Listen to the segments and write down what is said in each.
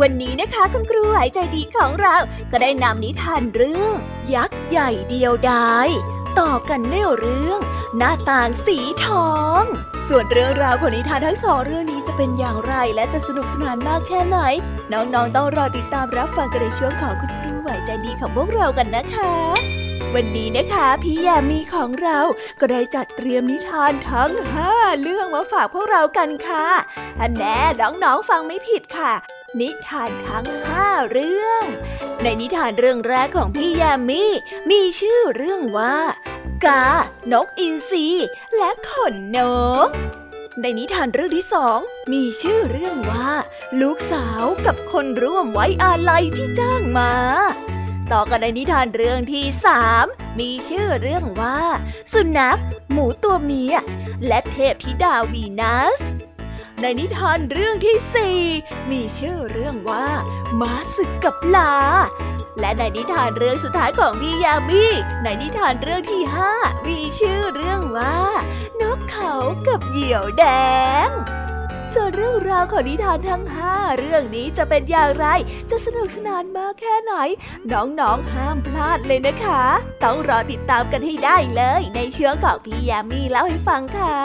วันนี้นะคะคุณครูหายใจดีของเราก็ได้นำนิทานเรื่อง ยักษ์ใหญ่เดียวดายต่อกันในเรื่อง หน้าต่างสีทอง ส่วนเรื่องราวของนิทานทั้งสองเรื่องนี้จะเป็นอย่างไรและจะสนุกสนานมากแค่ไหน น้องๆต้องรอติดตามรับฟังกันในช่วงของคุณครูหายใจดีของพวกเรากันนะคะวันนี้นะคะพี่ยามีของเราก็ได้จัดเตรียมนิทานทั้งห้าเรื่องมาฝากพวกเรากันค่ะท่านแน่น้องๆฟังไม่ผิดค่ะ นิทานทั้งห้าเรื่อง ในนิทานเรื่องแรกของพี่ยามีมีชื่อเรื่องว่า กา นกอินทรีและขนนก ในนิทานเรื่องที่สองมีชื่อเรื่องว่า ลูกสาวกับคนร่วมไว้อาลัยที่จ้างมา ต่อกันในนิทานเรื่องที่สามมีชื่อเรื่องว่า สุนัข หมูตัวเมีย และเทพธิดาวีนัส ในนิทานเรื่องที่สี่มีชื่อเรื่องว่าม้าศึกกับลา และในนิทานเรื่องสุดท้ายของพี่ยามีในนิทานเรื่องที่ห้ามีชื่อเรื่องว่า นกเขากับเหยี่ยวแดงส่วนเรื่องราวของนิทานทั้งห้าเรื่องนี้จะเป็นอย่างไร จะสนุกสนานมากแค่ไหน น้องๆ ห้ามพลาดเลยนะคะ ต้องรอติดตามกันให้ได้เลย ในเชื้อของพี่ยามีเล่าให้ฟังค่ะ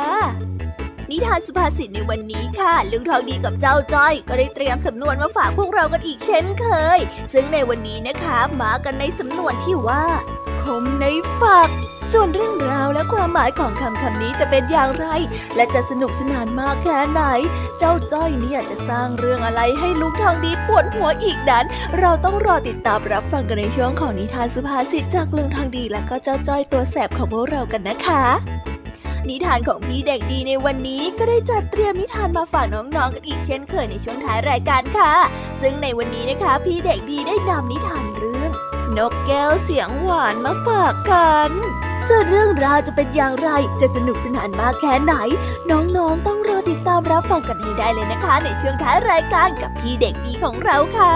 นิทานสุภาษิตในวันนี้ค่ะ ลุงทองดีกับเจ้าจ้อย ก็ได้เตรียมสำนวนมาฝากพวกเรากันอีกเช่นเคย ซึ่งในวันนี้นะคะมากันในสำนวนที่ว่าคมในฝัก ส่วนเรื่องราวและความหมายของคำคำนี้จะเป็นอย่างไร และจะสนุกสนานมากแค่ไหน เจ้าจ้อยเนี่ยจะสร้างเรื่องอะไรให้ลุงทองดีปวดหัวอีกนั้น เราต้องรอติดตามรับฟังกันในช่วงของนิทานสุภาษิตจากลุงทองดีและก็เจ้าจ้อยตัวแสบของพวกเรากันนะคะ นิทานของพี่เด็กดีในวันนี้ก็ได้จัดเตรียมนิทานมาฝากน้องๆกันอีกเช่นเคยในช่วงท้ายรายการค่ะ ซึ่งในวันนี้นะคะ พี่เด็กดีได้นำนิทานเรื่อง นกแก้วเสียงหวานมาฝากกันส่วนเรื่องราวจะเป็นอย่างไร จะสนุกสนานมากแค่ไหน น้องๆ ต้องรอติดตามรับฟังกันให้ได้เลยนะคะ ในช่วงท้ายรายการกับพี่เด็กดีของเราค่ะ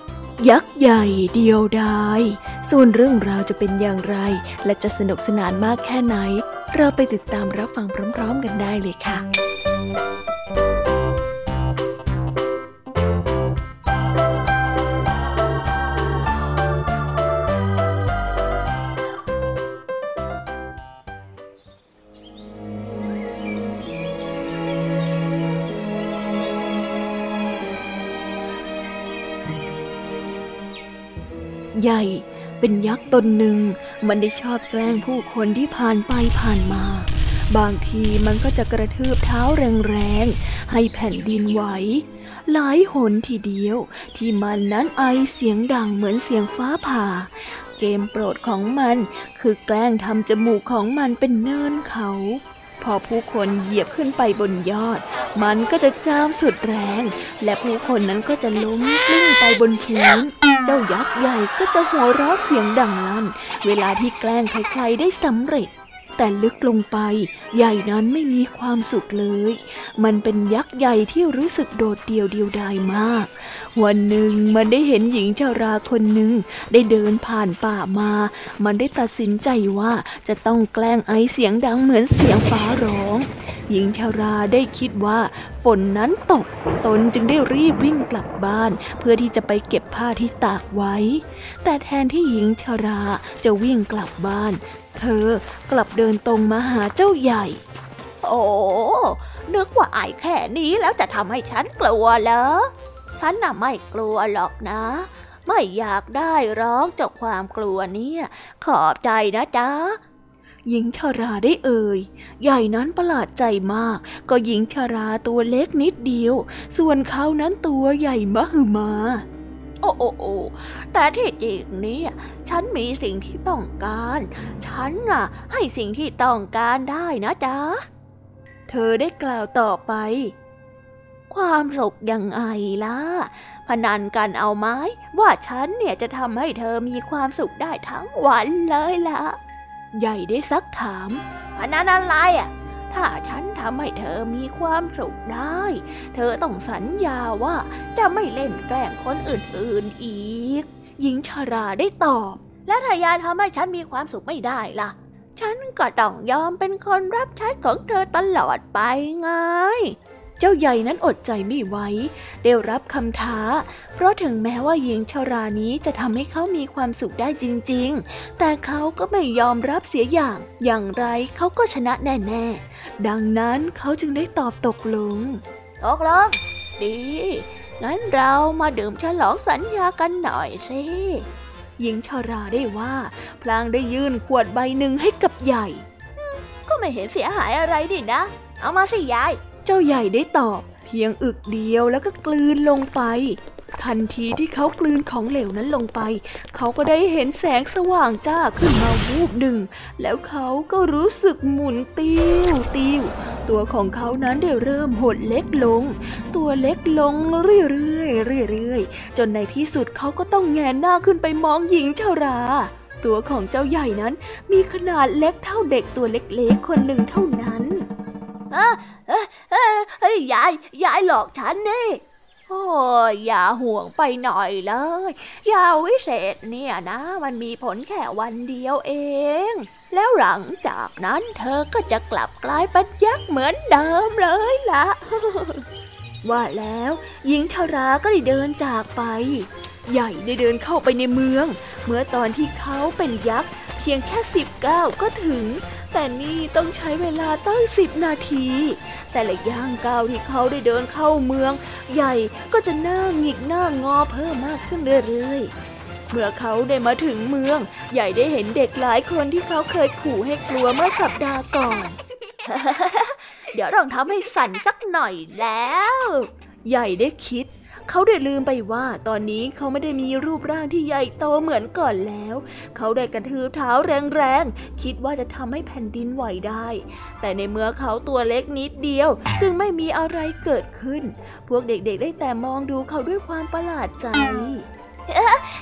ยักษ์ใหญ่เดียวดาย ส่วนเรื่องราวจะเป็นอย่างไร และจะสนุกสนานมากแค่ไหน เราไปติดตามรับฟังพร้อม ๆ กันได้เลยค่ะ ใหญ่ เป็นยักษ์ตนหนึ่ง มันได้ชอบแกล้งผู้คนที่ผ่านไปผ่านมา บางทีมันก็จะกระทืบเท้าแรงๆ ให้แผ่นดินไหว หลายหนทีเดียว ที่มันนั้นไอเสียงดังเหมือนเสียงฟ้าผ่า เกมโปรดของมันคือแกล้งทำจมูกของมันเป็นเนินเขา พอผู้คนเหยียบขึ้นไปบนยอด มันก็จะจ้ามสุดแรง และผู้คนนั้นก็จะล้มกลิ้งไปบนพื้นเจ้ายักษ์ใหญ่ก็จะหัวเราะเสียงดังลั่น เวลาที่แกล้งใครๆได้สำเร็จ แต่ลึกลงไป ใหญ่นั้นไม่มีความสุขเลย มันเป็นยักษ์ใหญ่ที่รู้สึกโดดเดี่ยวเดียวดายมาก วันหนึ่งมันได้เห็นหญิงชาราคนหนึ่งได้เดินผ่านป่ามา มันได้ตัดสินใจว่าจะต้องแกล้งไอเสียงดังเหมือนเสียงฟ้าร้อง หญิงชาราได้คิดว่าฝนนั้นตก ตนจึงได้รีบวิ่งกลับบ้าน เพื่อที่จะไปเก็บผ้าที่ตากไว้ แต่แทนที่หญิงชาราจะวิ่งกลับบ้าน เธอกลับเดินตรงมาหาเจ้าใหญ่ โอ้นึกว่าไอ้แค่นี้แล้วจะทำให้ฉันกลัวเหรอ ฉันน่ะไม่กลัวหรอกนะ ไม่อยากได้ร้องจากความกลัวเนี่ย ขอบใจนะจ๊ะหญิงชาราได้เอ่ย ใหญ่นั้นประหลาดใจมาก ก็หญิงชาราตัวเล็กนิดเดียว ส่วนเขานั้นตัวใหญ่มหึมา โอ้โอโอแต่ที่จริงเนี่ย ฉันมีสิ่งที่ต้องการ ฉันน่ะ ให้สิ่งที่ต้องการได้นะจ๊ะ เธอได้กล่าวต่อไป ความสุขยังไงล่ะ พนันกันเอาไหมว่าฉันเนี่ยจะทำให้เธอมีความสุขได้ทั้งวันเลยล่ะ ใหญ่ได้ซักถาม พนันอะไรอะ ถ้าฉันทำให้เธอมีความสุขได้ เธอต้องสัญญาว่าจะไม่เล่นแกล้งคนอื่นๆอีก หญิงชาราได้ตอบ และถ้ายายทำให้ฉันมีความสุขไม่ได้ล่ะ ฉันก็ต้องยอมเป็นคนรับใช้ของเธอตลอดไปไง เจ้าใหญ่นั้นอดใจไม่ไหวได้รับคำท้า เพราะถึงแม้ว่าหญิงชารานี้จะทำให้เขามีความสุขได้จริง ๆ แต่เขาก็ไม่ยอมรับเสียอย่าง อย่างไรเขาก็ชนะแน่ๆ ดังนั้นเขาจึงได้ตอบตกลง ตกลง ดี งั้นเรามาดื่มฉลองสัญญากันหน่อยสิหญิงชาราได้ว่าพลางได้ยื่นขวดใบหนึ่งให้กับใหญ่ ก็ไม่เห็นเสียหายอะไรดินะ เอามาสิยาย เจ้าใหญ่ได้ตอบ เพียงอึกเดียวแล้วก็กลืนลงไป ทันทีที่เขากลืนของเหลวนั้นลงไป เขาก็ได้เห็นแสงสว่างจ้าขึ้นมาวูบหนึ่ง แล้วเขาก็รู้สึกหมุนติ้วติ้วตัวของเขานั้นได้เริ่มหดเล็กลง ตัวเล็กลงเรื่อยๆเรื่อยๆจนในที่สุดเขาก็ต้องแงนหน้าขึ้นไปมองหญิงชาราตัวของเจ้าใหญ่นั้นมีขนาดเล็กเท่าเด็กตัวเล็กๆ คนหนึ่งเท่านั้น ยยายยายหลอกฉันนี่โอ้ยอย่าห่วงไปหน่อยเลย ยาวิเศษเนี่ยนะ มันมีผลแค่วันเดียวเอง แล้วหลังจากนั้นเธอก็จะกลับกลายเป็นยักษ์เหมือนเดิมเลยล่ะว่าแล้วหญิงชาราก็ได้เดินจากไป ใหญ่ได้เดินเข้าไปในเมือง เมื่อตอนที่เขาเป็นยักษ์ เพียงแค่สิบเก้าก็ถึง แต่นี่ต้องใช้เวลาตั้งสิบนาที แต่ละย่างก้าวที่เขาได้เดินเข้าเมือง ใหญ่ก็จะหน้าหงิกหน้างอเพิ่มมากขึ้นเรื่อยๆ เมื่อเขาได้มาถึงเมือง ใหญ่ได้เห็นเด็กหลายคนที่เขาเคยขู่ให้กลัวเมื่อสัปดาห์ก่อน เดี๋ยวต้องทำให้สั่นสักหน่อยแล้ว ใหญ่ได้คิด เขาได้ลืมไปว่าตอนนี้เขาไม่ได้มีรูปร่างที่ใหญ่โตเหมือนก่อนแล้ว เขาได้กระทืบเท้าแรงๆ คิดว่าจะทำให้แผ่นดินไหวได้ แต่ในเมื่อเขาตัวเล็กนิดเดียว จึงไม่มีอะไรเกิดขึ้น พวกเด็กๆ ได้แต่มองดูเขาด้วยความประหลาดใจ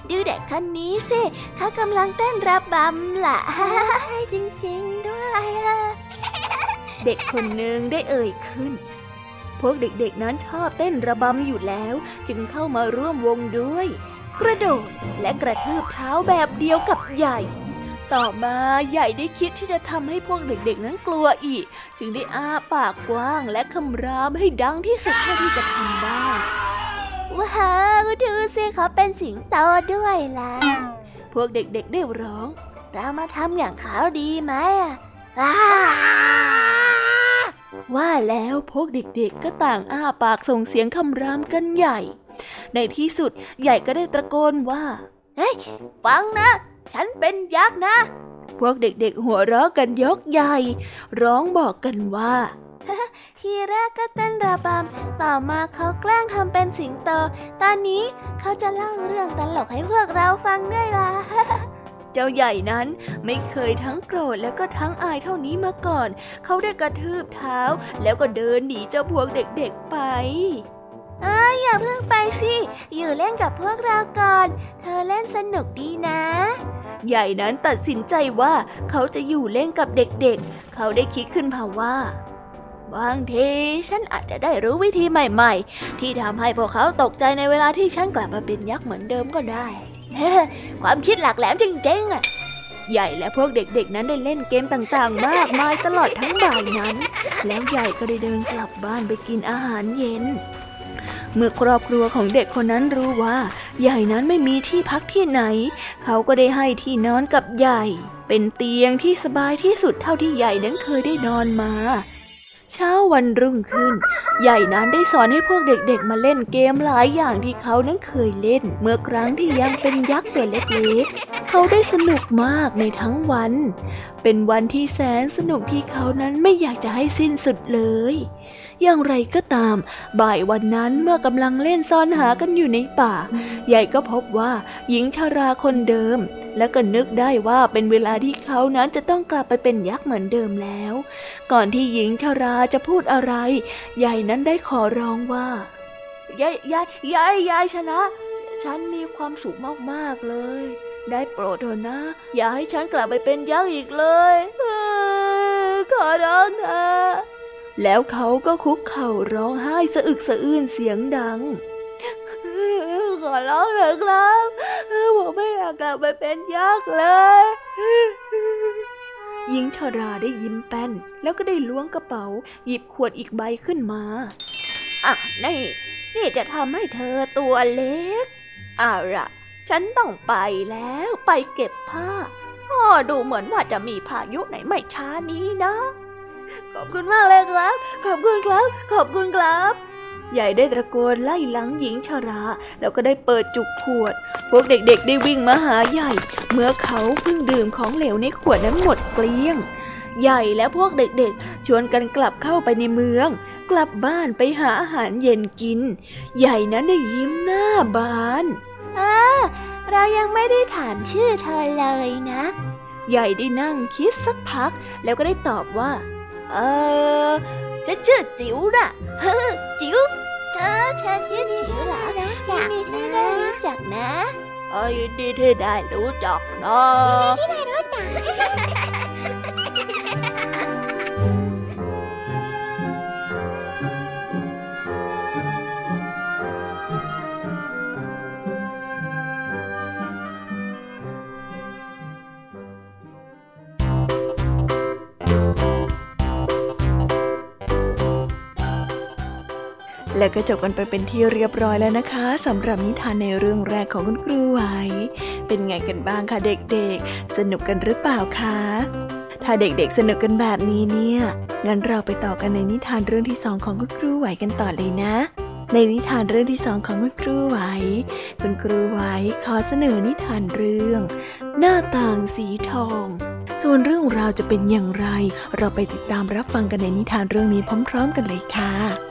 ดูเด็กคนนี้สิเขากำลังเต้นระบำล่ะจริงๆด้วย เด็กคนหนึ่งได้เอ่ยขึ้น พวกเด็กๆนั้นชอบเต้นระบำอยู่แล้ว จึงเข้ามาร่วมวงด้วย กระโดดและกระทืบเท้าแบบเดียวกับใหญ่ ต่อมาใหญ่ได้คิดที่จะทำให้พวกเด็กๆนั้นกลัวอีก จึงได้อ้าปากกว้างและคำรามให้ดังที่สุดเท่าที่จะทำได้ว้าวดูสิเขาเป็นสิงโตด้วยล่ะ พวกเด็กๆได้ร้อง เรามาทำอย่างเขาดีไหมอะ ว่าแล้วพวกเด็กๆก็ต่างอ้าปากส่งเสียงคำรามกันใหญ่ ในที่สุดใหญ่ก็ได้ตะโกนว่า เฮ้ย ฟังนะ ฉันเป็นยักษ์นะ พวกเด็กๆหัวเราะกันยกใหญ่ ร้องบอกกันว่าทีแรกก็เต้นระบำ ต่อมาเขาแกล้งทำเป็นสิงโต ตอนนี้เขาจะเล่าเรื่องตลกให้พวกเราฟังด้วยล่ะ เจ้าใหญ่นั้นไม่เคยทั้งโกรธแล้วก็ทั้งอายเท่านี้มาก่อน เขาได้กระทืบเท้า แล้วก็เดินหนีเจ้าพวกเด็กๆไปอ้าอย่าเพิ่งไปสิ อยู่เล่นกับพวกเราก่อน เธอเล่นสนุกดีนะ ใหญ่นั้นตัดสินใจว่าเขาจะอยู่เล่นกับเด็กๆ เขาได้คิดขึ้นมาว่า บางทีฉันอาจจะได้รู้วิธีใหม่ๆ ที่ทำให้พวกเขาตกใจในเวลาที่ฉันกลับมาเป็นยักษ์เหมือนเดิมก็ได้ ความคิดหลักแหลมจริงๆอะใหญ่และพวกเด็กๆนั้นได้เล่นเกมต่างๆ มากมายตลอดทั้งบ่ายนั้น แล้วใหญ่ก็ได้เดินกลับบ้านไปกินอาหารเย็น เมื่อครอบครัวของเด็กคนนั้นรู้ว่า ใหญ่นั้นไม่มีที่พักที่ไหน เขาก็ได้ให้ที่นอนกับใหญ่ เป็นเตียงที่สบายที่สุดเท่าที่ใหญ่นั้นเคยได้นอนมา เช้าวันรุ่งขึ้น ใหญ่นั้นได้สอนให้พวกเด็กๆมาเล่นเกมหลายอย่างที่เขานั้นเคยเล่น เมื่อครั้งที่ยังเป็นยักษ์ตัวเล็กๆ เขาได้สนุกมากในทั้งวัน เป็นวันที่แสนสนุกที่เขานั้นไม่อยากจะให้สิ้นสุดเลย อย่างไรก็ตาม บ่ายวันนั้นเมื่อกำลังเล่นซ่อนหากันอยู่ในป่า ใหญ่ก็พบว่าหญิงชาราคนเดิม และก็นึกได้ว่าเป็นเวลาที่เขานั้นจะต้องกลับไปเป็นยักษ์เหมือนเดิมแล้ว ก่อนที่หญิงชาราจะพูดอะไร ใหญ่นั้นได้ขอร้องว่ายายยายยายยายชนะ ฉันมีความสุขมากๆเลย ได้โปรดเถอะนะ อย่าให้ฉันกลับไปเป็นยักษ์อีกเลยขอร้องเถอะ แล้วเขาก็คุกเข่าร้องไห้สะอึกสะอื้นเสียงดัง ขอร้องเถอะครับผมไม่อยากกลับไปเป็นยักษ์เลยหญิงชาราได้ยิ้มแป้น แล้วก็ได้ล้วงกระเป๋า หยิบขวดอีกใบขึ้นมา อะนี่ นี่จะทำให้เธอตัวเล็กเอาล่ะฉันต้องไปแล้วไปเก็บผ้าอ๋อดูเหมือนว่าจะมีพายุไหนไม่ช้านี้นะ ขอบคุณมากเลยครับ ขอบคุณครับ ขอบคุณครับ ใหญ่ได้ตะโกนไล่หลังหญิงชารา แล้วก็ได้เปิดจุกขวด พวกเด็กๆได้วิ่งมาหาใหญ่ เมื่อเขาเพิ่งดื่มของเหลวในขวดนั้นหมดเกลี้ยง ใหญ่และพวกเด็กๆ ชวนกันกลับเข้าไปในเมือง กลับบ้านไปหาอาหารเย็นกิน ใหญ่นั้นได้ยิ้มหน้าบานอ่าเรายังไม่ได้ถามชื่อเธอเลยนะ ใหญ่ได้นั่งคิดสักพัก แล้วก็ได้ตอบว่า เออฉันชื่อจิ๋วน่ะเฮ้จิ๋วเธอเธอชื่อจิ๋วเหรอยินดีที่ได้รู้จักนะเอ้ยินดีที่ได้รู้จักนะยินดีที่ได้รู้จัก และก็จบกันไปเป็นที่เรียบร้อยแล้วนะคะสำหรับนิทานในเรื่องแรกของคุณครูไหว เป็นไงกันบ้างคะเด็กๆ สนุกกันหรือเปล่าคะ ถ้าเด็กๆสนุกกันแบบนี้เนี่ย งั้นเราไปต่อกันในนิทานเรื่องที่สองของคุณครูไหวกันต่อเลยนะ ในนิทานเรื่องที่สองของคุณครูไหว คุณครูไหวขอเสนอนิทานเรื่อง หน้าต่างสีทองส่วนเรื่องราวจะเป็นอย่างไร เราไปติดตามรับฟังกันในนิทานเรื่องนี้พร้อม ๆ กันเลยค่ะ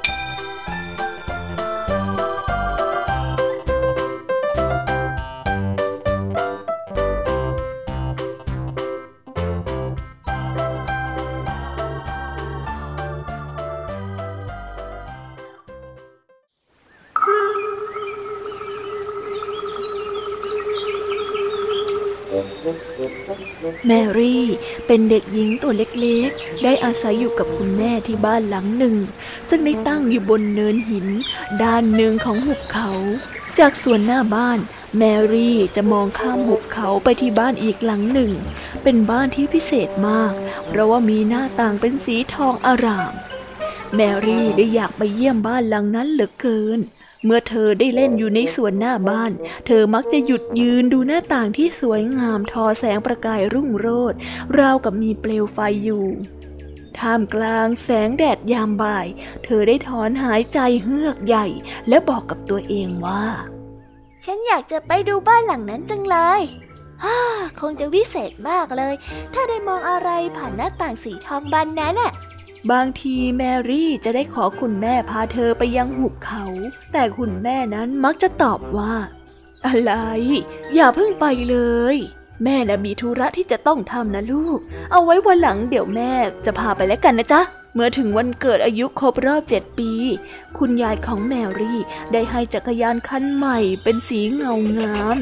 แมรี่เป็นเด็กหญิงตัวเล็กๆ ได้อาศัยอยู่กับคุณแม่ที่บ้านหลังหนึ่ง ซึ่งได้ตั้งอยู่บนเนินหิน ด้านหนึ่งของหุบเขา จากส่วนหน้าบ้าน แมรี่จะมองข้ามหุบเขาไปที่บ้านอีกหลังหนึ่ง เป็นบ้านที่พิเศษมาก เพราะว่ามีหน้าต่างเป็นสีทองอาราม แมรี่ได้อยากไปเยี่ยมบ้านหลังนั้นเหลือเกินเเมื่อเธอได้เล่นอยู่ในสวนหน้าบ้าน เธอมักจะหยุดยืนดูหน้าต่างที่สวยงามทอแสงประกายรุ่งโรจน์ราวกับมีเปลวไฟอยู่ ท่ามกลางแสงแดดยามบ่าย เธอได้ถอนหายใจเฮือกใหญ่ และบอกกับตัวเองว่า ฉันอยากจะไปดูบ้านหลังนั้นจังเลยฮ่าคงจะวิเศษมากเลย ถ้าได้มองอะไรผ่านหน้าต่างสีทองบานนั้นน่ะ บางทีแมรี่จะได้ขอคุณแม่พาเธอไปยังหุบเขา แต่คุณแม่นั้นมักจะตอบว่า อะไร อย่าเพิ่งไปเลย แม่นะมีธุระที่จะต้องทำนะลูก เอาไว้วันหลังเดี๋ยวแม่จะพาไปแล้วกันนะจ๊ะ มื่อถึงวันเกิดอายุครบรอบเจ็ดปี คุณยายของแมรี่ได้ให้จักรยานคันใหม่เป็นสีเงางาม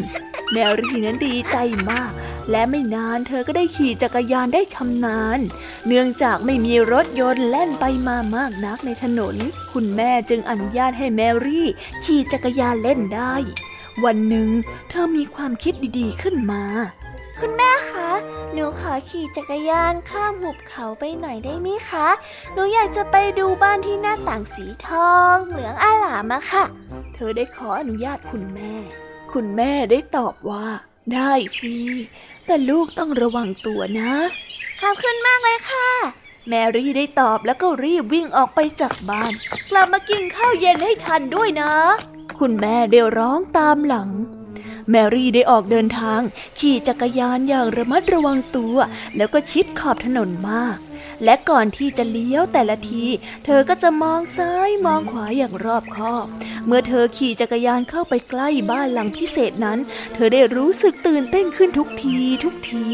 แมรี่นั้นดีใจมาก และไม่นานเธอก็ได้ขี่จักรยานได้ชำนาญ เนื่องจากไม่มีรถยนต์แล่นไปมามากนักในถนน คุณแม่จึงอนุญาตให้แมรี่ ขี่จักรยานเล่นได้ วันหนึ่ง เธอมีความคิดดีๆขึ้นมา คุณแม่คะ หนูขอขี่จักรยานข้ามหุบเขาไปหน่อยได้ไหมคะ หนูอยากจะไปดูบ้านที่หน้าต่างสีทอง เหลืองอาลามะค่ะ เธอได้ขออนุญาตคุณแม่ คุณแม่ได้ตอบว่า ได้สิ แต่ลูกต้องระวังตัวนะ ขอบคุณมากเลยค่ะ แมรี่ได้ตอบแล้วก็รีบวิ่งออกไปจากบ้าน กลับมากินข้าวเย็นให้ทันด้วยนะ คุณแม่ได้ร้องตามหลัง แมรี่ได้ออกเดินทาง ขี่จักรยานอย่างระมัดระวังตัว แล้วก็ชิดขอบถนนมาก และก่อนที่จะเลี้ยวแต่ละที เธอก็จะมองซ้ายมองขวาอย่างรอบคอบ เมื่อเธอขี่จักรยานเข้าไปใกล้บ้านหลังพิเศษนั้น เธอได้รู้สึกตื่นเต้นขึ้นทุกทีทุกที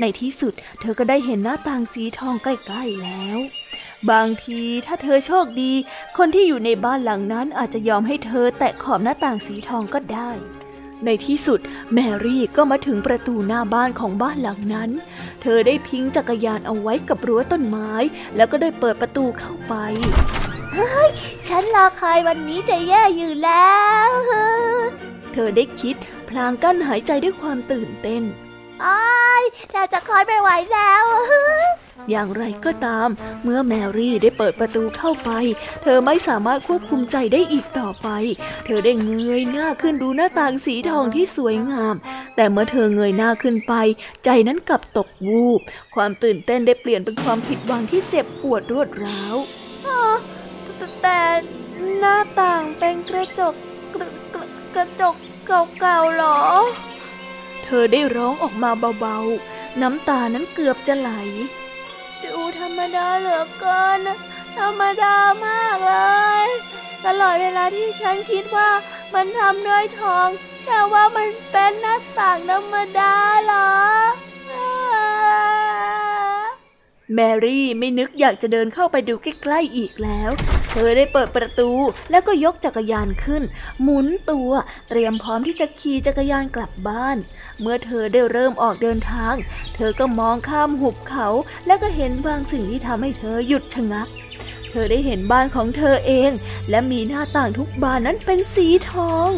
ในที่สุด เธอก็ได้เห็นหน้าต่างสีทองใกล้ๆแล้วบางทีถ้าเธอโชคดี คนที่อยู่ในบ้านหลังนั้นอาจจะยอมให้เธอแตะขอบหน้าต่างสีทองก็ได้ ในที่สุดแมรี่ก็มาถึงประตูหน้าบ้านของบ้านหลังนั้น เธอได้พิงจักรยานเอาไว้กับรั้วต้นไม้ แล้วก็ได้เปิดประตูเข้าไปเฮ้ยฉันรอคอยวันนี้จะแย่อยู่แล้ว เธอได้คิดพลางกั้นหายใจด้วยความตื่นเต้น อ้ายเราจะคอยไม่ไหวแล้ว อย่างไรก็ตาม เมื่อแมรี่ได้เปิดประตูเข้าไป เธอไม่สามารถควบคุมใจได้อีกต่อไป เธอได้เงยหน้าขึ้นดูหน้าต่างสีทองที่สวยงาม แต่เมื่อเธอเงยหน้าขึ้นไป ใจนั้นกลับตกวูบ ความตื่นเต้นได้เปลี่ยนเป็นความผิดหวังที่เจ็บปวดรวดร้าวแต่หน้าต่างเป็นกระจกกระกระจกเก่าๆหรอ เธอได้ร้องออกมาเบาๆ น้ำตานั้นเกือบจะไหล ดูธรรมดาเหลือเกิน ธรรมดามากเลย ตลอดเวลาที่ฉันคิดว่ามันทำด้วยทอง แต่ว่ามันเป็นหน้าต่างธรรมดาเหรอ แมรี่ไม่นึกอยากจะเดินเข้าไปดูใกล้ๆอีกแล้ว เธอได้เปิดประตูแล้วก็ยกจักรยานขึ้น หมุนตัวเตรียมพร้อมที่จะขี่จักรยานกลับบ้าน เมื่อเธอได้เริ่มออกเดินทาง เธอก็มองข้ามหุบเขา แล้วก็เห็นบางสิ่งที่ทำให้เธอหยุดชะงัก เธอได้เห็นบ้านของเธอเอง และมีหน้าต่างทุกบานนั้นเป็นสีทอง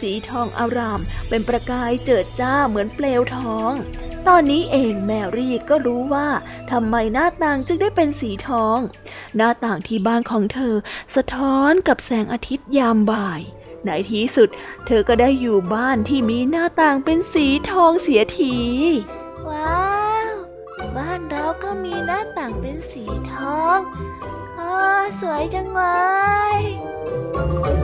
สีทองอาราม เป็นประกายเจิดจ้าเหมือนเปลวทอง ตอนนี้เองแมรี่ก็รู้ว่าทำไมหน้าต่างจึงได้เป็นสีทอง หน้าต่างที่บ้านของเธอ สะท้อนกับแสงอาทิตย์ยามบ่ายในที่สุด เธอก็ได้อยู่บ้านที่มีหน้าต่างเป็นสีทองเสียที ว้าว บ้านเราก็มีหน้าต่างเป็นสีทองอ๋อสวยจังเลย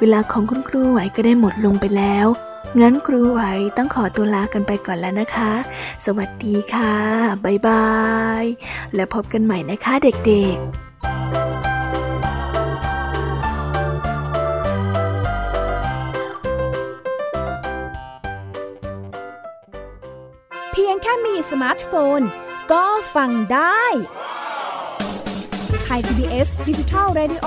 เวลาของคุณครูไหวก็ได้หมดลงไปแล้ว งั้นครูไหวต้องขอตัวลากันไปก่อนแล้วนะคะ สวัสดีค่ะ บ๊ายบาย แล้วพบกันใหม่นะคะเด็กๆแค่มีสมาร์ทโฟน ก็ฟังได้Thai PBS Digital Radio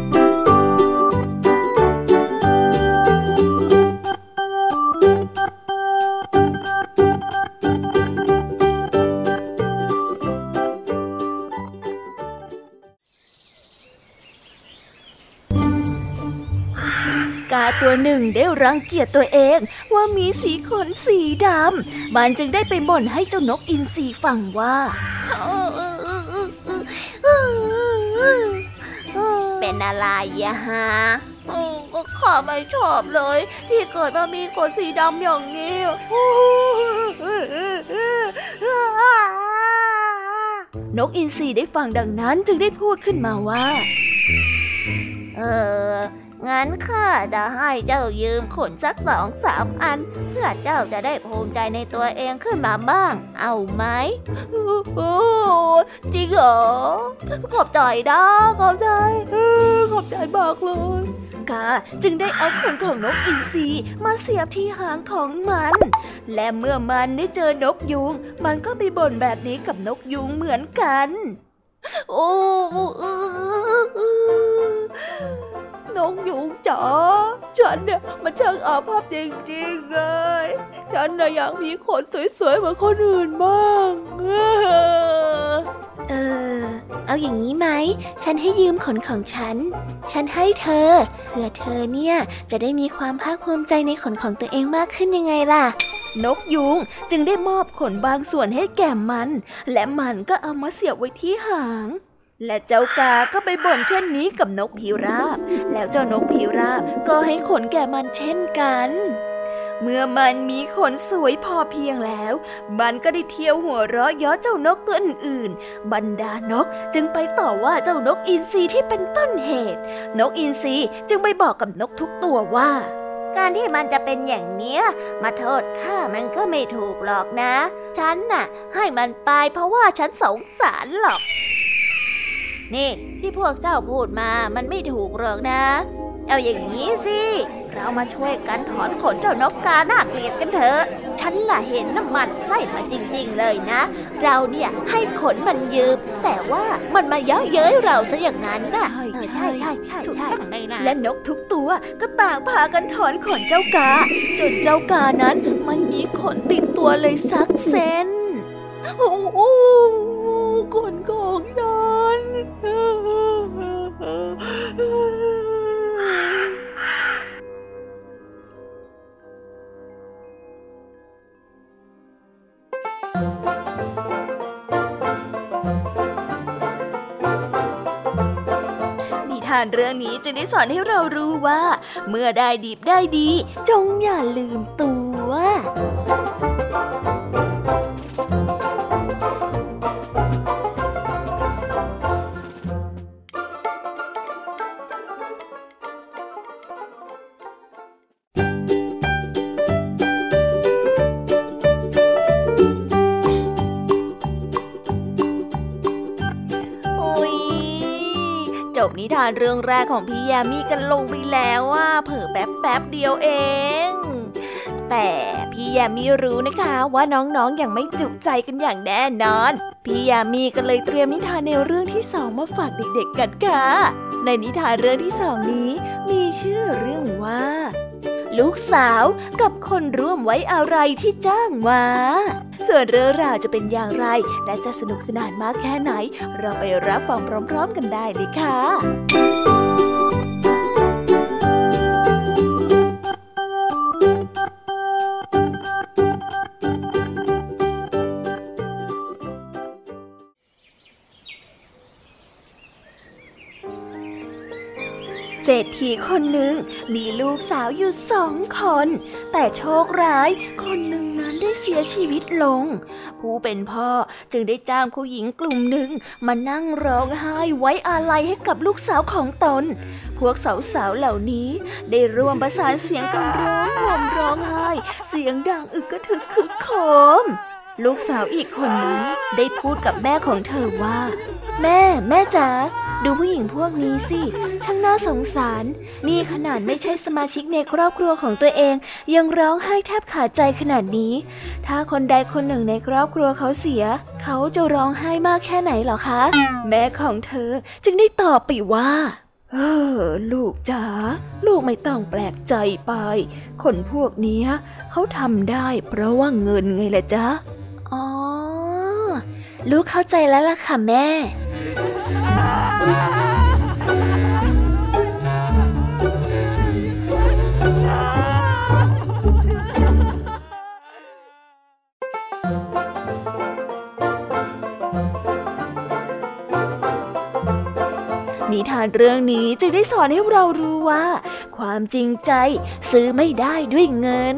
ตัวหนึ่งได้รังเกียจตัวเองว่ามีสีขนสีดำ มันจึงได้ไปบ่นให้เจ้านกอินทรีฟังว่า เป็นอะไรอะฮะก็ข้าไม่ชอบเลย ที่เกิดมามีขนสีดำอย่างนี้นกอินทรีได้ฟังดังนั้นจึงได้พูดขึ้นมาว่า เออ งั้นข้าจะให้เจ้ายืมขนสักสองสามอัน เพื่อเจ้าจะได้ภูมิใจในตัวเองขึ้นมาบ้าง เอาไหมโอ้จริงเหรอ ขอบใจนะขอบใจขอบใจมากเลยกาจึงได้เอาขนของนกอินทรีมาเสียบที่หางของมัน และเมื่อมันได้เจอนกยุง มันก็ไปบ่นแบบนี้กับนกยุงเหมือนกัน โอ้ น้องยุงจ๋าฉันเนี่ยมันช่างอาภัพจริงๆเลย ฉันน่ะอยากมีขนสวยๆเหมือนคนอื่นบ้าง เออ เอาอย่างนี้ไหม ฉันให้ยืมขนของฉัน ฉันให้เธอ เพื่อเธอเนี่ยจะได้มีความภาคภูมิใจในขนของตัวเองมากขึ้นยังไงล่ะนกยุงจึงได้มอบขนบางส่วนให้แก่มัน และมันก็เอามาเสียบไว้ที่หาง และเจ้ากาก็ไปบ่นเช่นนี้กับนกพิราบ แล้วเจ้านกพิราบก็ให้ขนแก่มันเช่นกัน เมื่อมันมีขนสวยพอเพียงแล้ว มันก็ได้เที่ยวหัวเราะย้อเจ้านกตัวอื่นๆ บรรดานกจึงไปต่อว่าเจ้านกอินทรีที่เป็นต้นเหตุ นกอินทรีจึงไปบอกกับนกทุกตัวว่า การที่มันจะเป็นอย่างเนี้ย มาโทษข้ามันก็ไม่ถูกหรอกนะ ฉันน่ะ ให้มันไปเพราะว่าฉันสงสารหรอก นี่ที่พวกเจ้าพูดมามันไม่ถูกหรอกนะ เอาอย่างนี้สิ เรามาช่วยกันถอนขนเจ้านกกาหน้าเกลียดกันเถอะ ฉันล่ะเห็นน้ำมันไส้มาจริง ๆ เลยนะ เราเนี่ยให้ขนมันยืม แต่ว่ามันมาเยอะเย้ยเราซะอย่างนั้นนะใช่ใช่ใช่ใช่และนกทุกตัวก็ต่างพากันถอนขนเจ้ากา จนเจ้ากานั้นไม่มีขนติดตัวเลยสักเซนโอ้โห คนของฉัน นิทานเรื่องนี้จะได้สอนให้เรารู้ว่า เมื่อได้ดีได้ดี จงอย่าลืมตัว บนิทานเรื่องแรกของพี่ยามีกันลงไปแล้วว่าเผอแป๊บแป๊บเดียวเอง แต่พี่ยามีรู้นะคะว่าน้องๆออย่างไม่จุใจกันอย่างแน่นอน พี่ยามีก็เลยเตรียมนิทานในวเรื่องที่สองมาฝากเด็กๆกันค่ะ ในนิทานเรื่องที่สองนี้ มีชื่อเรื่องว่า ลูกสาวกับคนร่วมไว้อะไรที่จ้างมา ส่วนเรื่องราวจะเป็นอย่างไร และจะสนุกสนานมากแค่ไหน เราไปรับฟังพร้อม ๆ กันได้เลยค่ะ ษฐีคนหนึ่งมีลูกสาวอยู่สองคน แต่โชคร้ายคนหนึ่งนั้นได้เสียชีวิตลง ผู้เป็นพ่อจึงได้จ้างผู้หญิงกลุ่มหนึ่งมานั่งร้องไห้ไว้อาลัยให้กับลูกสาวของตน พวกสาวๆเหล่านี้ได้ร่วมประสานเสียงกันร้องห่มร้องไห้ เสียงดังอึกกระทึกคึกโคม ลูกสาวอีกคนนั้นได้พูดกับแม่ของเธอว่า แม่ แม่จ๋าดูผู้หญิงพวกนี้สิ ช่างน่าสงสาร นี่ขนาดไม่ใช่สมาชิกในครอบครัวของตัวเอง ยังร้องไห้แทบขาดใจขนาดนี้ ถ้าคนใดคนหนึ่งในครอบครัวเขาเสีย เขาจะร้องไห้มากแค่ไหนหรอคะ แม่ของเธอจึงได้ตอบไปว่าเออลูกจ๋าลูกไม่ต้องแปลกใจไป คนพวกนี้เขาทำได้เพราะว่าเงินไงล่ะจ๊ะ อ๋อ ลูกเข้าใจแล้วล่ะค่ะแม่นิทานเรื่องนี้จะได้สอนให้เรารู้ว่า ความจริงใจซื้อไม่ได้ด้วยเงิน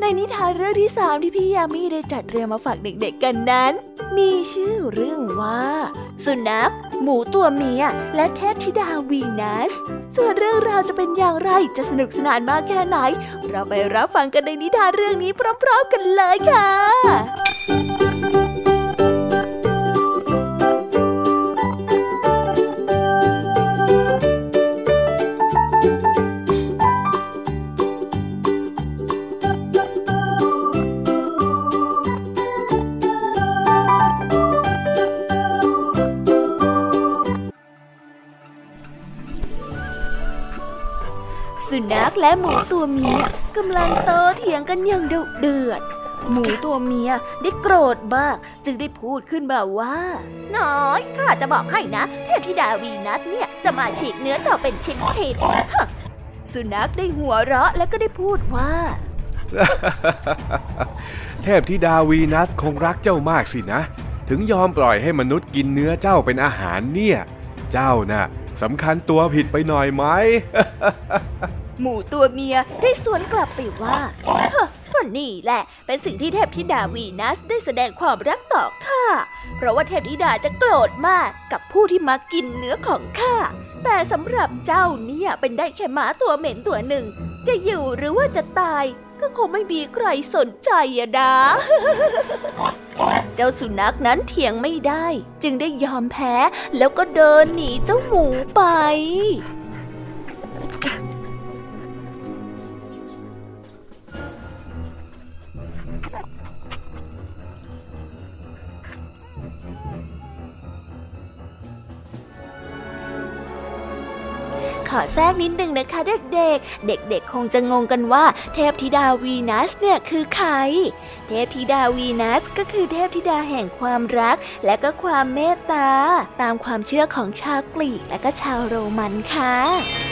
ในนิทานเรื่องที่สามที่พี่ยามีได้จัดเตรียมมาฝากเด็กๆกันนั้น มีชื่อเรื่องว่า สุนัข หมูตัวเมีย และเทพธิดาวีนัส ส่วนเรื่องราวจะเป็นอย่างไรจะสนุกสนานมากแค่ไหน เราไปรับฟังกันในนิทานเรื่องนี้พร้อม ๆ กันเลยค่ะ และหมูตัวเมียกำลังโตเถียงกันอย่างดุเดือด หมูตัวเมียได้โกรธมาก จึงได้พูดขึ้นมาว่า น้อยข้าจะบอกให้นะ เทพธิดาวีนัสเนี่ยจะมาฉีกเนื้อเจ้าเป็นชิ้นๆสุนัขได้หัวเราะแล้วก็ได้พูดว่า เทพธิดาวีนัสคงรักเจ้ามากสินะ ถึงยอมปล่อยให้มนุษย์กินเนื้อเจ้าเป็นอาหารเนี่ย เจ้าน่ะสำคัญตัวผิดไปหน่อยไหม หมูตัวเมียได้สวนกลับไปว่าเฮ้ก็นี่แหละ เป็นสิ่งที่เทพธิดาวีนัสได้แสดงความรักต่อข้า เพราะว่าเทพธิดาจะโกรธมากกับผู้ที่มากินเนื้อของข้า แต่สำหรับเจ้าเนี่ยเป็นได้แค่หมาตัวเหม็นตัวหนึ่ง จะอยู่หรือว่าจะตายก็คงไม่มีใครสนใจอะดา เจ้าสุนัขนั้นเถียงไม่ได้ จึงได้ยอมแพ้แล้วก็เดินหนีเจ้าหมูไป ขอแทรกนิดนึงนะคะเด็กๆ เด็กๆ คงจะงงกันว่า เทพธิดาวีนัสเนี่ยคือใคร เทพธิดาวีนัสก็คือเทพธิดาแห่งความรัก และก็ความเมตตา ตามความเชื่อของชาวกรีกและก็ชาวโรมันค่ะ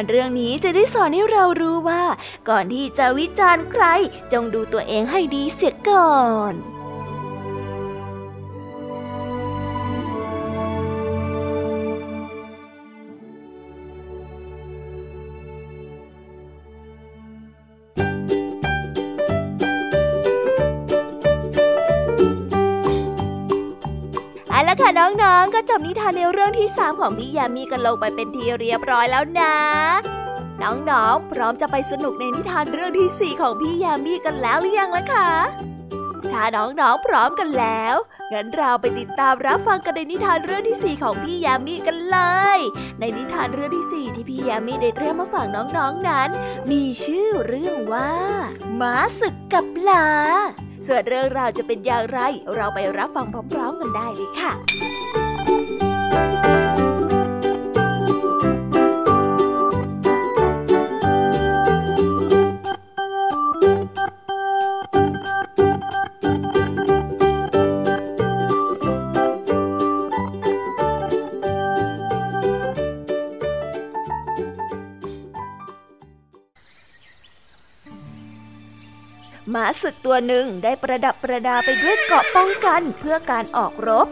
านเรื่องนี้จะได้สอนให้เรารู้ว่า ก่อนที่จะวิจารณ์ใคร จงดูตัวเองให้ดีเสียก่อน ก็จบนิทานในเรื่องที่ 3 ของพี่ยามีกันลงไปเป็นทีเรียบร้อยแล้วนะ น้องๆ พร้อมจะไปสนุกในนิทานเรื่องที่ 4 ของพี่ยามีกันแล้วหรือยังล่ะคะถ้าน้องๆ พร้อมกันแล้ว งั้นเราไปติดตามรับฟังกันในนิทานเรื่องที่ 4 ของพี่ยามีกันเลย ในนิทานเรื่องที่ 4 ที่พี่ยามีได้เตรียมมาฝากน้องๆนนั้น มีชื่อเรื่องว่าม้าศึกกับปลา ส่วนเรื่องราวจะเป็นอย่างไร เราไปรับฟังพร้อม ๆ กันได้เลยค่ะ มาศึกตัวหนึ่งได้ประดับประดาไปด้วยเกราะป้องกันเพื่อการออกรบ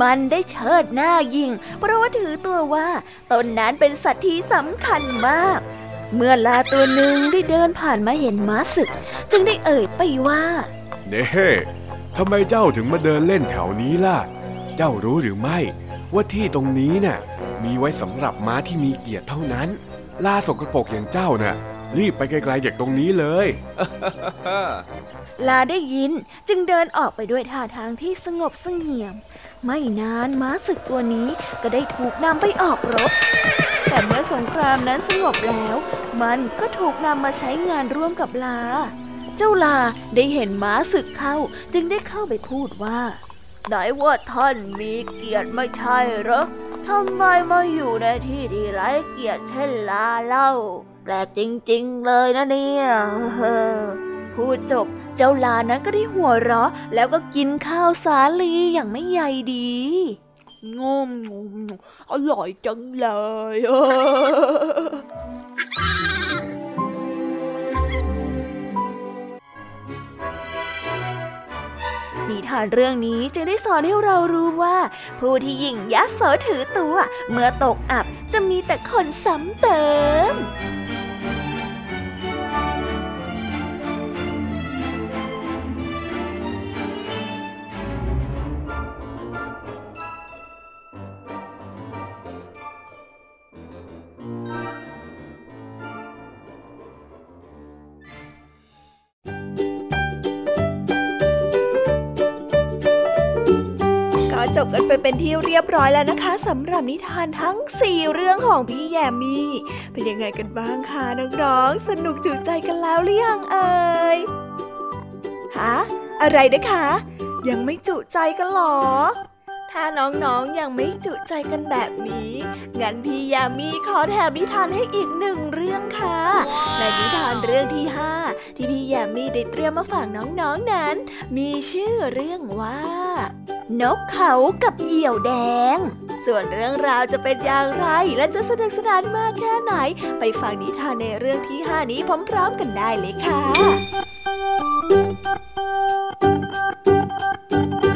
มันได้เชิดหน้ายิง เพราะว่าถือตัวว่าตนนั้นเป็นสัตว์ที่สำคัญมาก เมื่อลาตัวหนึ่งได้เดินผ่านมาเห็นม้าศึก จึงได้เอ่ยไปว่า เน่ทำไมเจ้าถึงมาเดินเล่นแถวนี้ล่ะ เจ้ารู้หรือไม่ ว่าที่ตรงนี้น่ะ มีไว้สำหรับม้าที่มีเกียรติเท่านั้น ลาสกรปรกอย่างเจ้าน่ะ รีบไปไกลๆจากตรงนี้เลย ลาได้ยินจึงเดินออกไปด้วยท่าทางที่สงบเสงี่ยม ไม่นานม้าศึกตัวนี้ก็ได้ถูกนำไปออกรบ แต่เมื่อสงครามนั้นสงบแล้ว มันก็ถูกนำมาใช้งานร่วมกับลา เจ้าลาได้เห็นม้าศึกเข้าจึงได้เข้าไปพูดว่าไหนว่าท่านมีเกียรติไม่ใช่หรอทำไมมาอยู่ในที่ที่ไร้เกียรติเช่นลาเล่า ปลกจริงๆเลยนะเนี่ยพูดจบเจ้าลานั้นก็ได้หัวเราะ แล้วก็กินข้าวสาลีอย่างไม่ใยดีงมงมอร่อยจังเลยนิทานเรื่องนี้จึงได้สอนให้เรารู้ว่า ผู้ที่ยิ่งยักษ์โสถือตัว เมื่อตกอับจะมีแต่คนซ้ำเติม จบกันไปเป็นที่เรียบร้อยแล้วนะคะสำหรับนิทานทั้ง 4 เรื่องของพี่แยมมี่เป็นยังไงกันบ้างคะน้องๆสนุกจุใจกันแล้วหรือยังเอ่ยฮะอะไรนะคะ ยังไม่จุใจกันหรอ ถ้าน้องๆยังไม่จุใจกันแบบนี้ งั้นพี่ยามีขอแถมนิทานให้อีกหนึ่งเรื่องค่ะ ในนิทานเรื่องที่5ที่พี่ยามีได้เตรียมมาฝากน้องๆนนั้น มีชื่อเรื่องว่า นกเขากับเหยี่ยวแดง ส่วนเรื่องราวจะเป็นอย่างไรและจะสนุกสนานมากแค่ไหน ไปฟังนิทานในเรื่องที่5นี้พร้อมๆกันได้เลยค่ะณ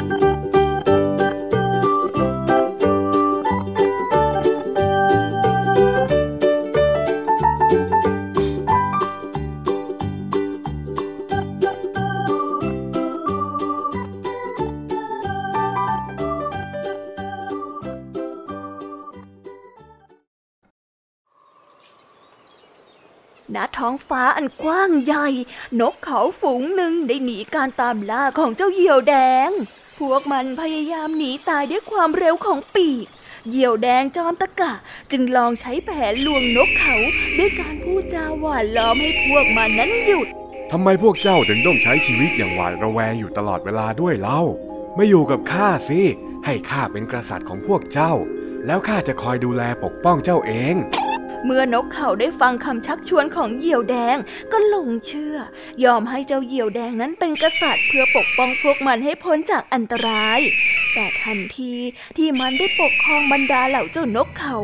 ท้องฟ้าอันกว้างใหญ่ นกเขาฝูงหนึ่งได้หนีการตามล่าของเจ้าเหยี่ยวแดง พวกมันพยายามหนีตายด้วยความเร็วของปีก เหยี่ยวแดงจอมตะกะ จึงลองใช้แผนลวงนกเขาด้วยการพูดจาหวานล้อมให้พวกมันนั้นหยุดทำไมพวกเจ้าถึงต้องใช้ชีวิตอย่างหวาดระแวงอยู่ตลอดเวลาด้วยเล่าไม่อยู่กับข้าสิให้ข้าเป็นกษัตริย์ของพวกเจ้า แล้วข้าจะคอยดูแลปกป้องเจ้าเอง เมื่อนกเขาได้ฟังคำชักชวนของเหยี่ยวแดง ก็หลงเชื่อ ยอมให้เจ้าเหยี่ยวแดงนั้นเป็นกษัตริย์เพื่อปกป้องพวกมันให้พ้นจากอันตราย แต่ทันทีที่มันได้ปกครองบรรดาเหล่าเจ้านกเขา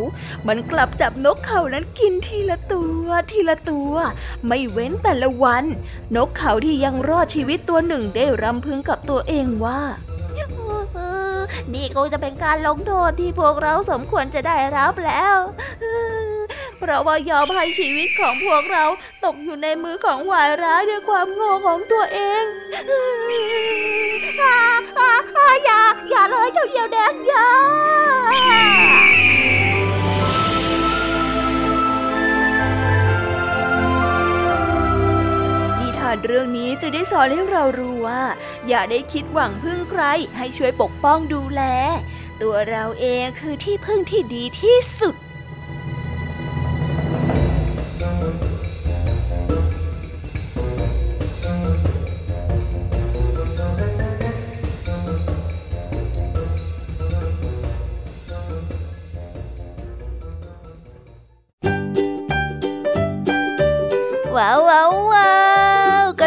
มันกลับจับนกเขานั้นกินทีละตัวทีละตัว ไม่เว้นแต่ละวัน นกเขาที่ยังรอดชีวิตตัวหนึ่งได้รำพึงกับตัวเองว่านี่คงจะเป็นการลงโทษที่พวกเราสมควรจะได้รับแล้ว เพราะว่ายอมให้ชีวิตของพวกเราตกอยู่ในมือของวายร้ายด้วยความโง่ของตัวเองอย่าอย่าเลยเจ้าเหยี่ยวแดงอย่านิทานเรื่องนี้จะได้สอนให้เรารู้ว่า อย่าได้คิดหวังพึ่งใคร ให้ช่วยปกป้องดูแล ตัวเราเองคือที่พึ่งที่ดีที่สุด Wow, wow, wow.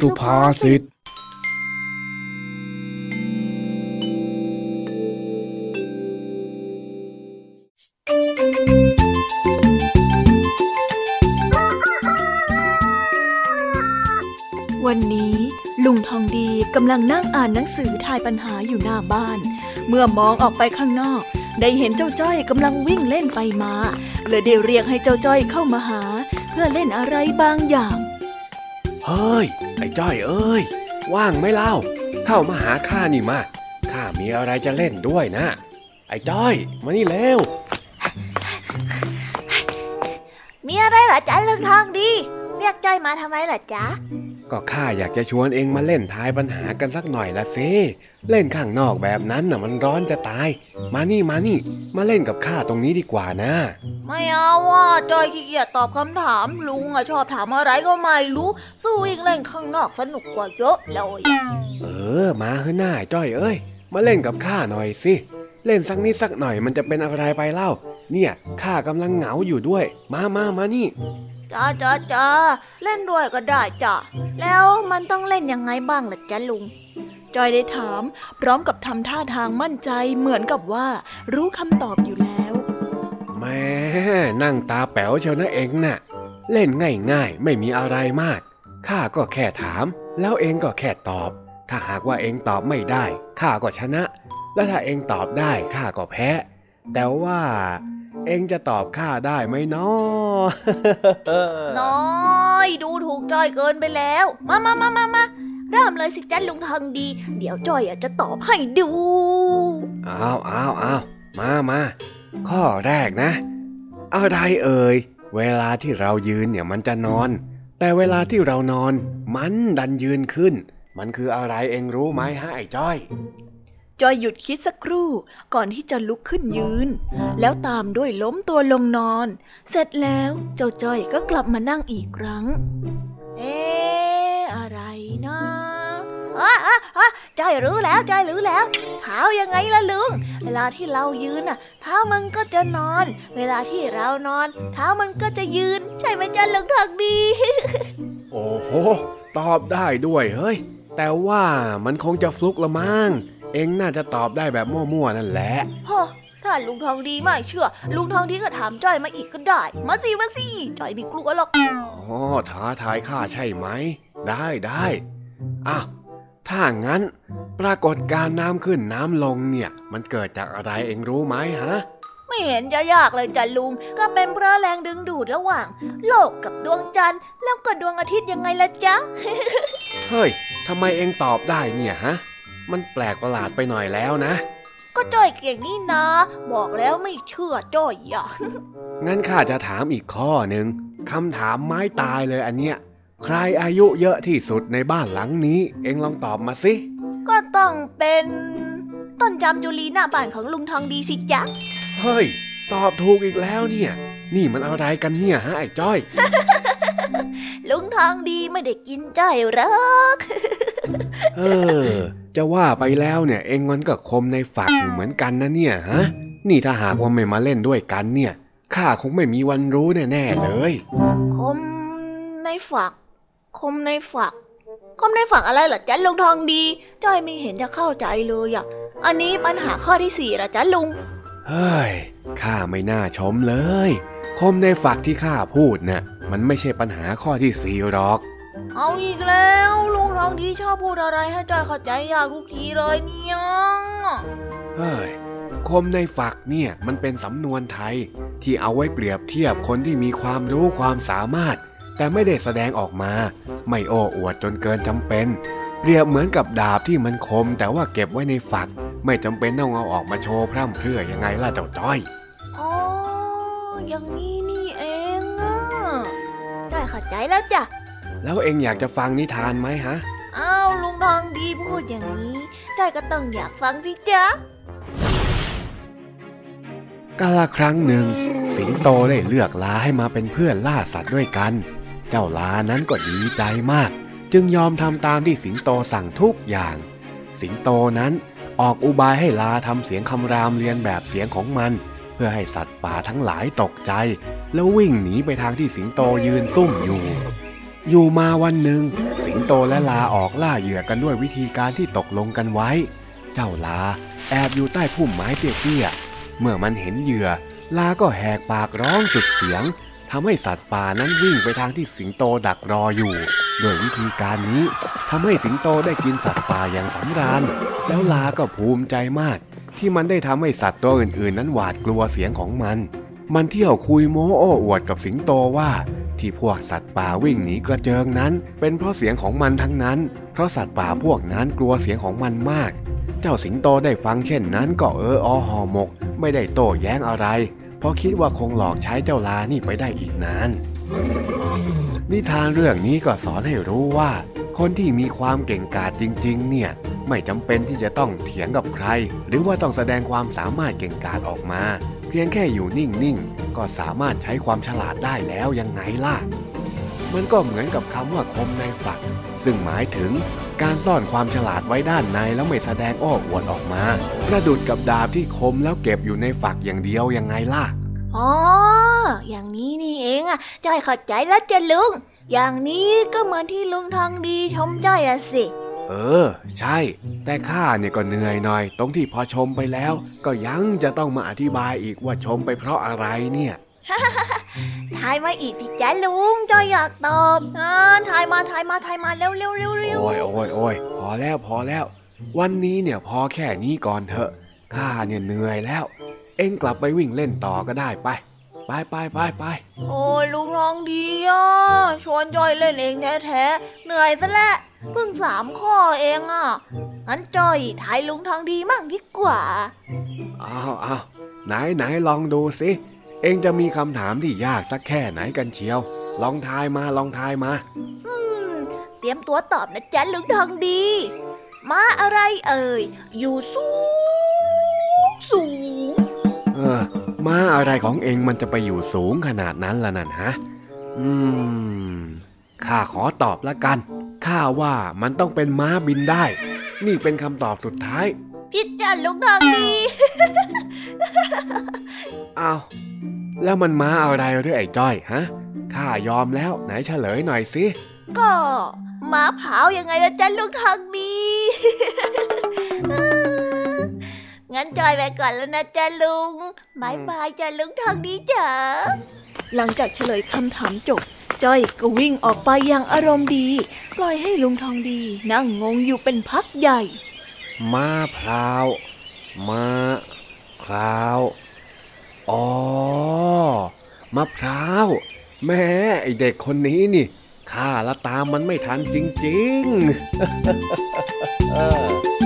สุภาษิตวันนี้ลุงทองดีกำลังนั่งอ่านหนังสือทายปัญหาอยู่หน้าบ้าน เมื่อมองออกไปข้างนอก ได้เห็นเจ้าจ้อยกำลังวิ่งเล่นไปมาเลยได้เรียกให้เจ้าจ้อยเข้ามาหา เพื่อเล่นอะไรบางอย่าง เฮ้ยไอ้จ้อยเอ้ย ว่างไหม่เล่า เข้ามาหาข้านี่มา ข้ามีอะไรจะเล่นด้วยนะ ไอ้จ้อย มานี่เร็ว มีอะไรเหรอจ๊ะเลิกทองดี เรียกจ้อยมาทำไมเหรอจ๊ะ ก็ข้าอยากจะชวนเองมาเล่นทายปัญหากันสักหน่อยละสิเล่นข้างนอกแบบนั้นน่ะมันร้อนจะตาย มานี่มานี่ มาเล่นกับข้าตรงนี้ดีกว่านะ ไม่เอาว่ะจอยขี้เกียจตอบคำถามลุงอะชอบถามอะไรก็ไม่รู้ สู้วิ่งเล่นข้างนอกสนุกกว่าเยอะเลยเออ มาเฮ้หน้าไอ้จ้อยเอ้ย มาเล่นกับข้าหน่อยสิเล่นสักนิดสักหน่อยมันจะเป็นอะไรไปเล่า เนี่ยข้ากำลังเหงาอยู่ด้วย มามามานี่ จ้าจ้าจ้าเล่นด้วยก็ได้จ้ะแล้วมันต้องเล่นยังไงบ้างล่ะจ๊ะลุงจอยได้ถาม พร้อมกับทำท่าทางมั่นใจเหมือนกับว่า รู้คำตอบอยู่แล้วแม่นั่งตาแป๋วเชียวนะเองน่ะ เล่นง่ายๆ ไม่มีอะไรมากข้าก็แค่ถาม แล้วเองก็แค่ตอบ ถ้าหากว่าเองตอบไม่ได้ข้าก็ชนะ และถ้าเองตอบได้ข้าก็แพ้ แต่ว่า เองจะตอบข้าได้ไหมเนาะน้อยดูถูกจอยเกินไปแล้ว มามามามามาเริ่มเลยสิจ้าลุงทองดี เดี๋ยวจอยอะจะตอบให้ดู อ้าวอ้าวอ้าวมามาข้อแรกนะ อะไรเอ่ย เวลาที่เรายืนเนี่ยมันจะนอน แต่เวลาที่เรานอน มันดันยืนขึ้น มันคืออะไรเองรู้ไหมฮะไอ้จ้อย จอยหยุดคิดสักครู่ก่อนที่จะลุกขึ้นยืน แล้วตามด้วยล้มตัวลงนอน เสร็จแล้วเจ้าจอยก็กลับมานั่งอีกครั้ง เอ๊อะไรนะอะอะอะจ้อยรู้แล้วจอยรู้แล้วเท้ายังไงล่ะลุง เวลาที่เรายืนน่ะเท้ามันก็จะนอน เวลาที่เรานอน เท้ามันก็จะยืน ใช่ไหมจ้าลุงทองดี โอ้โหตอบได้ด้วยเฮ้ย แต่ว่ามันคงจะฟลุกละมั้ง เองน่าจะตอบได้แบบมั่วๆนั่นแหละฮะถ้าลุงทองดีไม่เชื่อ ลุงทองดีก็ถามจ้อยมาอีกก็ได้ มาสิมาสิจ้อยไม่กลัวหรอกอ๋อท้าทายข้าใช่ไหม ได้ได้อ้าวถ้างั้น ปรากฏการณ์น้ำขึ้นน้ำลงเนี่ย มันเกิดจากอะไรเองรู้ไหมฮะไม่เห็นจะยากเลยจ้ะลุง ก็เป็นเพราะแรงดึงดูดระหว่าง โลกกับดวงจันทร์แล้วก็ดวงอาทิตย์ยังไงล่ะจ๊ะ เฮ้ยทำไมเองตอบได้เนี่ยฮะ มันแปลกประหลาดไปหน่อยแล้วนะ ก็จ้อยเก่งนี่นะ บอกแล้วไม่เชื่อจ้อยอะงั้นข้าจะถามอีกข้อหนึ่งคำถามไม้ตายเลยอันเนี้ย ใครอายุเยอะที่สุดในบ้านหลังนี้ เองลองตอบมาสิ ก็ต้องเป็น ต้นจามจุลีหน้าบ้านของลุงทองดีสิจ๊ะ เฮ้ย ตอบถูกอีกแล้วเนี่ย นี่มันอะไรกันเนี่ยฮะไอ้จ้อย ลุงทองดีไม่ได้กินจ้อยหรอก เออ จะว่าไปแล้วเนี่ยเองมันก็คมในฝักอยู่เหมือนกันนะเนี่ยฮะ นี่ถ้าหากว่าไม่มาเล่นด้วยกันเนี่ยข้าคงไม่มีวันรู้แน่ๆเลย คมในฝัก คมในฝัก คมในฝักอะไรเหรอจ๊ะลุงทองดี จ้อยไม่เห็นจะเข้าใจเลยอะ อันนี้ปัญหาข้อที่สี่เหรอจ๊ะลุง เฮ้ยข้าไม่น่าชมเลย คมในฝักที่ข้าพูดน่ะมันไม่ใช่ปัญหาข้อที่สี่หรอก เอาอีกแล้วลุงทองดีชอบพูดอะไรให้จ้อยเข้าใจยากทุกทีเลยเนี่ยเฮ้ยคมในฝักเนี่ยมันเป็นสำนวนไทย ที่เอาไว้เปรียบเทียบคนที่มีความรู้ความสามารถ แต่ไม่ได้แสดงออกมา ไม่โอ้อวดจนเกินจำเป็น เปรียบเหมือนกับดาบที่มันคม แต่ว่าเก็บไว้ในฝัก ไม่จำเป็นต้องเอาออกมาโชว์พร่ำเพรื่อยังไงล่ะเจ้าจ้อยอ๋ออย่างนี้นี่เองอะจ้อยเข้าใจแล้วจ้ะ แล้วเองอยากจะฟังนิทานไหมฮะอ้าวลุงทองดีพูดอย่างนี้จ้อยก็ต้องอยากฟังสิจ๊ะกาลครั้งหนึ่ง สิงโตได้เลือกลาให้มาเป็นเพื่อนล่าสัตว์ด้วยกัน เจ้าลานั้นก็ดีใจมาก จึงยอมทำตามที่สิงโตสั่งทุกอย่าง สิงโตนั้นออกอุบายให้ลาทำเสียงคำรามเรียนแบบเสียงของมัน เพื่อให้สัตว์ป่าทั้งหลายตกใจ แล้ววิ่งหนีไปทางที่สิงโตยืนซุ่มอยู่ อยู่มาวันหนึ่ง สิงโตและลาออกล่าเหยื่อกันด้วยวิธีการที่ตกลงกันไว้ เจ้าลาแอบอยู่ใต้พุ่มไม้เตี้ยๆเมื่อมันเห็นเหยื่อ ลาก็แหกปากร้องสุดเสียงทำให้สัตว์ป่านั้นวิ่งไปทางที่สิงโตดักรออยู่ โดยวิธีการนี้ทำให้สิงโตได้กินสัตว์ป่าอย่างสำราญ แล้วลาก็ภูมิใจมาก ที่มันได้ทำให้สัตว์ตัวอื่นๆ นั้นหวาดกลัวเสียงของมัน มันเที่ยวคุยโม้โอ้อวดกับสิงโตว่า ที่พวกสัตว์ป่าวิ่งหนีกระเจิงนั้น เป็นเพราะเสียงของมันทั้งนั้น เพราะสัตว์ป่าพวกนั้นกลัวเสียงของมันมาก เจ้าสิงโตได้ฟังเช่นนั้นก็เอออหอหมก ไม่ได้โต้แย้งอะไร เพราะคิดว่าคงหลอกใช้เจ้าลานี่ไปได้อีกนานนิทานเรื่องนี้ก็สอนให้รู้ว่า คนที่มีความเก่งกาจจริง ๆ เนี่ย ไม่จำเป็นที่จะต้องเถียงกับใคร หรือว่าต้องแสดงความสามารถเก่งกาจออกมา เพียงแค่อยู่นิ่งๆ ก็สามารถใช้ความฉลาดได้แล้วยังไงล่ะ มันก็เหมือนกับคำว่าคมในฝัก ซึ่งหมายถึงการซ่อนความฉลาดไว้ด้านในแล้วไม่แสดงอ้อวดออกมาประดุดกับดาบที่คมแล้วเก็บอยู่ในฝักอย่างเดียวยังไงล่ะ อ๋อ อย่างนี้นี่เองอะจ้อยเข้าใจแล้วจ้ะลุง อย่างนี้ก็เหมือนที่ลุงทองดีชมจ้อยอะสิ เออ ใช่ แต่ข้าเนี่ยก็เหนื่อยหน่อย ตรงที่พอชมไปแล้ว ก็ยังจะต้องมาอธิบายอีกว่าชมไปเพราะอะไรเนี่ยทายมาอีกดิจ้ะลุงจ้อยอยากตอบอ่าทายมาทายมาทายมาเร็วเร็วเร็วเร็วโอ้ยโอ้ยโอ้ยพอแล้วพอแล้ว วันนี้เนี่ยพอแค่นี้ก่อนเถอะข้าเนี่ยเหนื่อยแล้ว เอ็งกลับไปวิ่งเล่นต่อก็ได้ไปไปไปไปไปโอ้ยลุงทองดีอะชวนจ้อยเล่นเองแท้ๆเหนื่อยซะแล้ว เพิ่งสามข้อเองอะงั้นจ้อยทายลุงทองดีมั่งดีกว่า อ้าวอ้าวไหนไหนลองดูสิ เอ็งจะมีคำถามที่ยากสักแค่ไหนกันเชียว ลองทายมาลองทายมา อืม เตรียมตัวตอบนะจ๊ะลุงทองดีมาอะไรเอ่ย อยู่สูงสูง เออ ม้าอะไรของเองมันจะไปอยู่สูงขนาดนั้นล่ะนั่นฮะ อืม ข้าขอตอบละกัน ข้าว่ามันต้องเป็นม้าบินได้ นี่เป็นคำตอบสุดท้ายพิดจ้ะลุงทองดีอ้าวแล้วมันม้าอะไรหรือไอ้จ้อยฮะข้ายอมแล้วไหนเฉลยหน่อยสิก็ม้าเผายังไงล่ะจ๊ะลุงทองดีงั้นจอยไปก่อนแล้วนะจ๊ะลุงบายบายจ้ะลุงทองดีจ๋าหลังจากเฉลยคำถามจบ จ้อยก็วิ่งออกไปอย่างอารมณ์ดี ปล่อยให้ลุงทองดี นั่งงงอยู่เป็นพักใหญ่ มาพร้าวมาพร้าวอ๋อมะพร้าวแม่ไอเด็กคนนี้นี่ข้าละตามมันไม่ทันจริง ๆ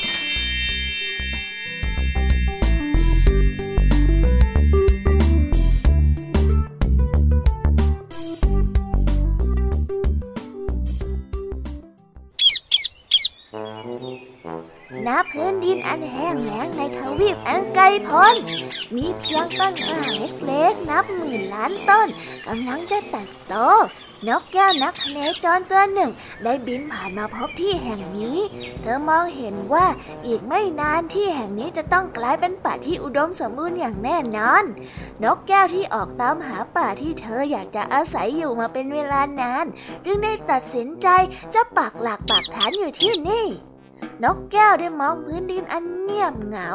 ณพื้นดินอันแห้งแล้งในทวีปอันไกลโพ้น มีเพียงต้นกล้าเล็กๆนับหมื่นล้านต้นกำลังจะเติบโตนกแก้วนักเนจรตัวหนึ่ง ได้บินผ่านมาพบที่แห่งนี้ เธอมองเห็นว่าอีกไม่นานที่แห่งนี้จะต้องกลายเป็นป่าที่อุดมสมบูรณ์อย่างแน่นอน นกแก้วที่ออกตามหาป่าที่เธออยากจะอาศัยอยู่มาเป็นเวลานาน จึงได้ตัดสินใจจะปักหลักปักฐานอยู่ที่นี่ นกแก้วได้มองพื้นดินอันเงียบเหงา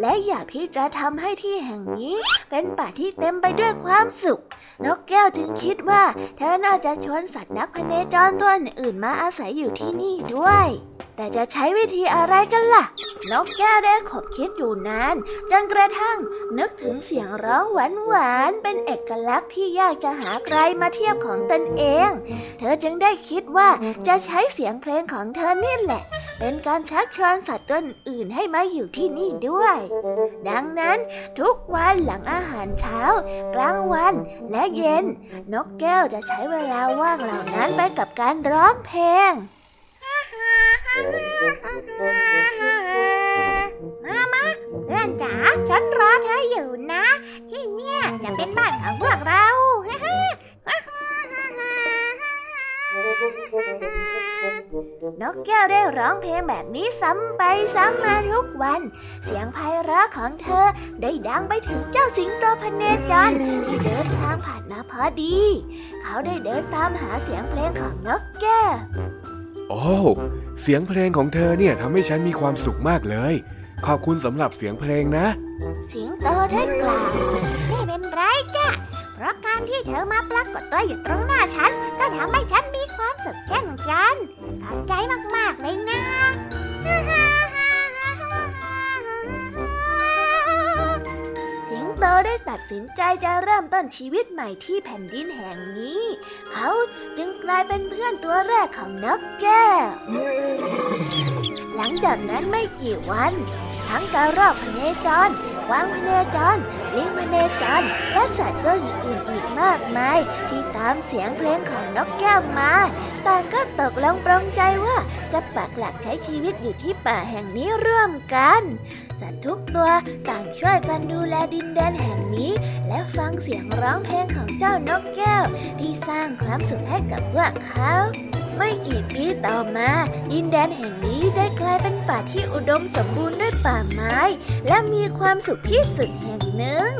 และอยากที่จะทำให้ที่แห่งนี้ เป็นป่าที่เต็มไปด้วยความสุข นกแก้วจึงคิดว่าเธอน่าจะชวนสัตว์นักพเนจรตัวอื่นมาอาศัยอยู่ที่นี่ด้วย แต่จะใช้วิธีอะไรกันล่ะ นกแก้วได้ขบคิดอยู่นานจนกระทั่งนึกถึงเสียงร้องหวานๆเป็นเอกลักษณ์ที่ยากจะหาใครมาเทียบของตนเอง เธอจึงได้คิดว่าจะใช้เสียงเพลงของเธอนี่แหละ เป็นการชักชวนสัตว์ตัวอื่นให้มาอยู่ที่นี่ด้วย ดังนั้นทุกวันหลังอาหารเช้า กลางวันและเย็น นกแก้วจะใช้เวลาว่างเหล่านั้นไปกับการร้องเพลงมามาเพื่อนจ๋าฉันรอเธออยู่นะ ที่เนี่ยจะเป็นบ้านของพวกเรา นกแก้วได้ร้องเพลงแบบนี้ซ้ำไปซ้ำมาทุกวัน เสียงไพเราะของเธอได้ดังไปถึงเจ้าสิงโตพเนจรที่เดินทางผ่านมาพอดี เขาได้เดินตามหาเสียงเพลงของนกแก้ว โอ้เสียงเพลงของเธอเนี่ยทำให้ฉันมีความสุขมากเลย ขอบคุณสำหรับเสียงเพลงนะ สิงโตได้กล่าวไม่เป็นไรจ้ะเพ ราะการที่เธอมาปรากฏตัวอยู่ตรงหน้าฉัน ก็ทำให้ฉันมีความสุขเช่นกันขอบใจมาก ๆ เลยนะสิงโตได้ตัดสินใจจะเริ่มต้นชีวิตใหม่ที่แผ่นดินแห่งนี้ เขาจึงกลายเป็นเพื่อนตัวแรกของนกแก้ว หลังจากนั้นไม่กี่วัน ทั้งกระรอกพเนจรกวางพเนจรลิงพเนจรและสัตว์ตัวอื่นๆอีกมากมาย ที่ตามเสียงเพลงของนกแก้วมาต่างก็ตกลงปรงใจว่าจะปักหลักใช้ชีวิตอยู่ที่ป่าแห่งนี้ร่วมกัน สัตว์ทุกตัวต่างช่วยกันดูแลดินแดนแห่งนี้ และฟังเสียงร้องเพลงของเจ้านกแก้ว ที่สร้างความสุขให้กับพวกเขาไม่กี่ปีต่อมา ดินแดนแห่งนี้ได้กลายเป็นป่าที่อุดมสมบูรณ์ด้วยป่าไม้ และมีความสุขที่สุดแห่งหนึ่ง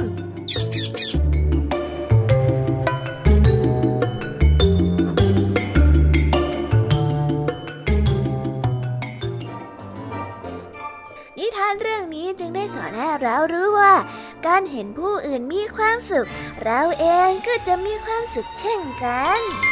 การเห็นผู้อื่นมีความสุข เราเองก็จะมีความสุขเช่นกัน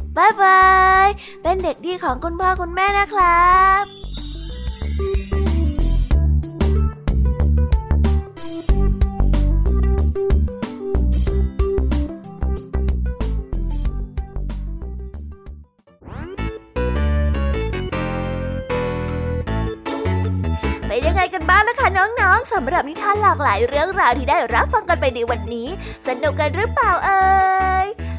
บายบาย เป็นเด็กดีของคุณพ่อคุณแม่นะครับเป็นยังไงกันบ้างนะคะน้องๆสำหรับนิทานหลากหลายเรื่องราวที่ได้รับฟังกันไปในวันนี้ สนุกกันหรือเปล่าเอ่ย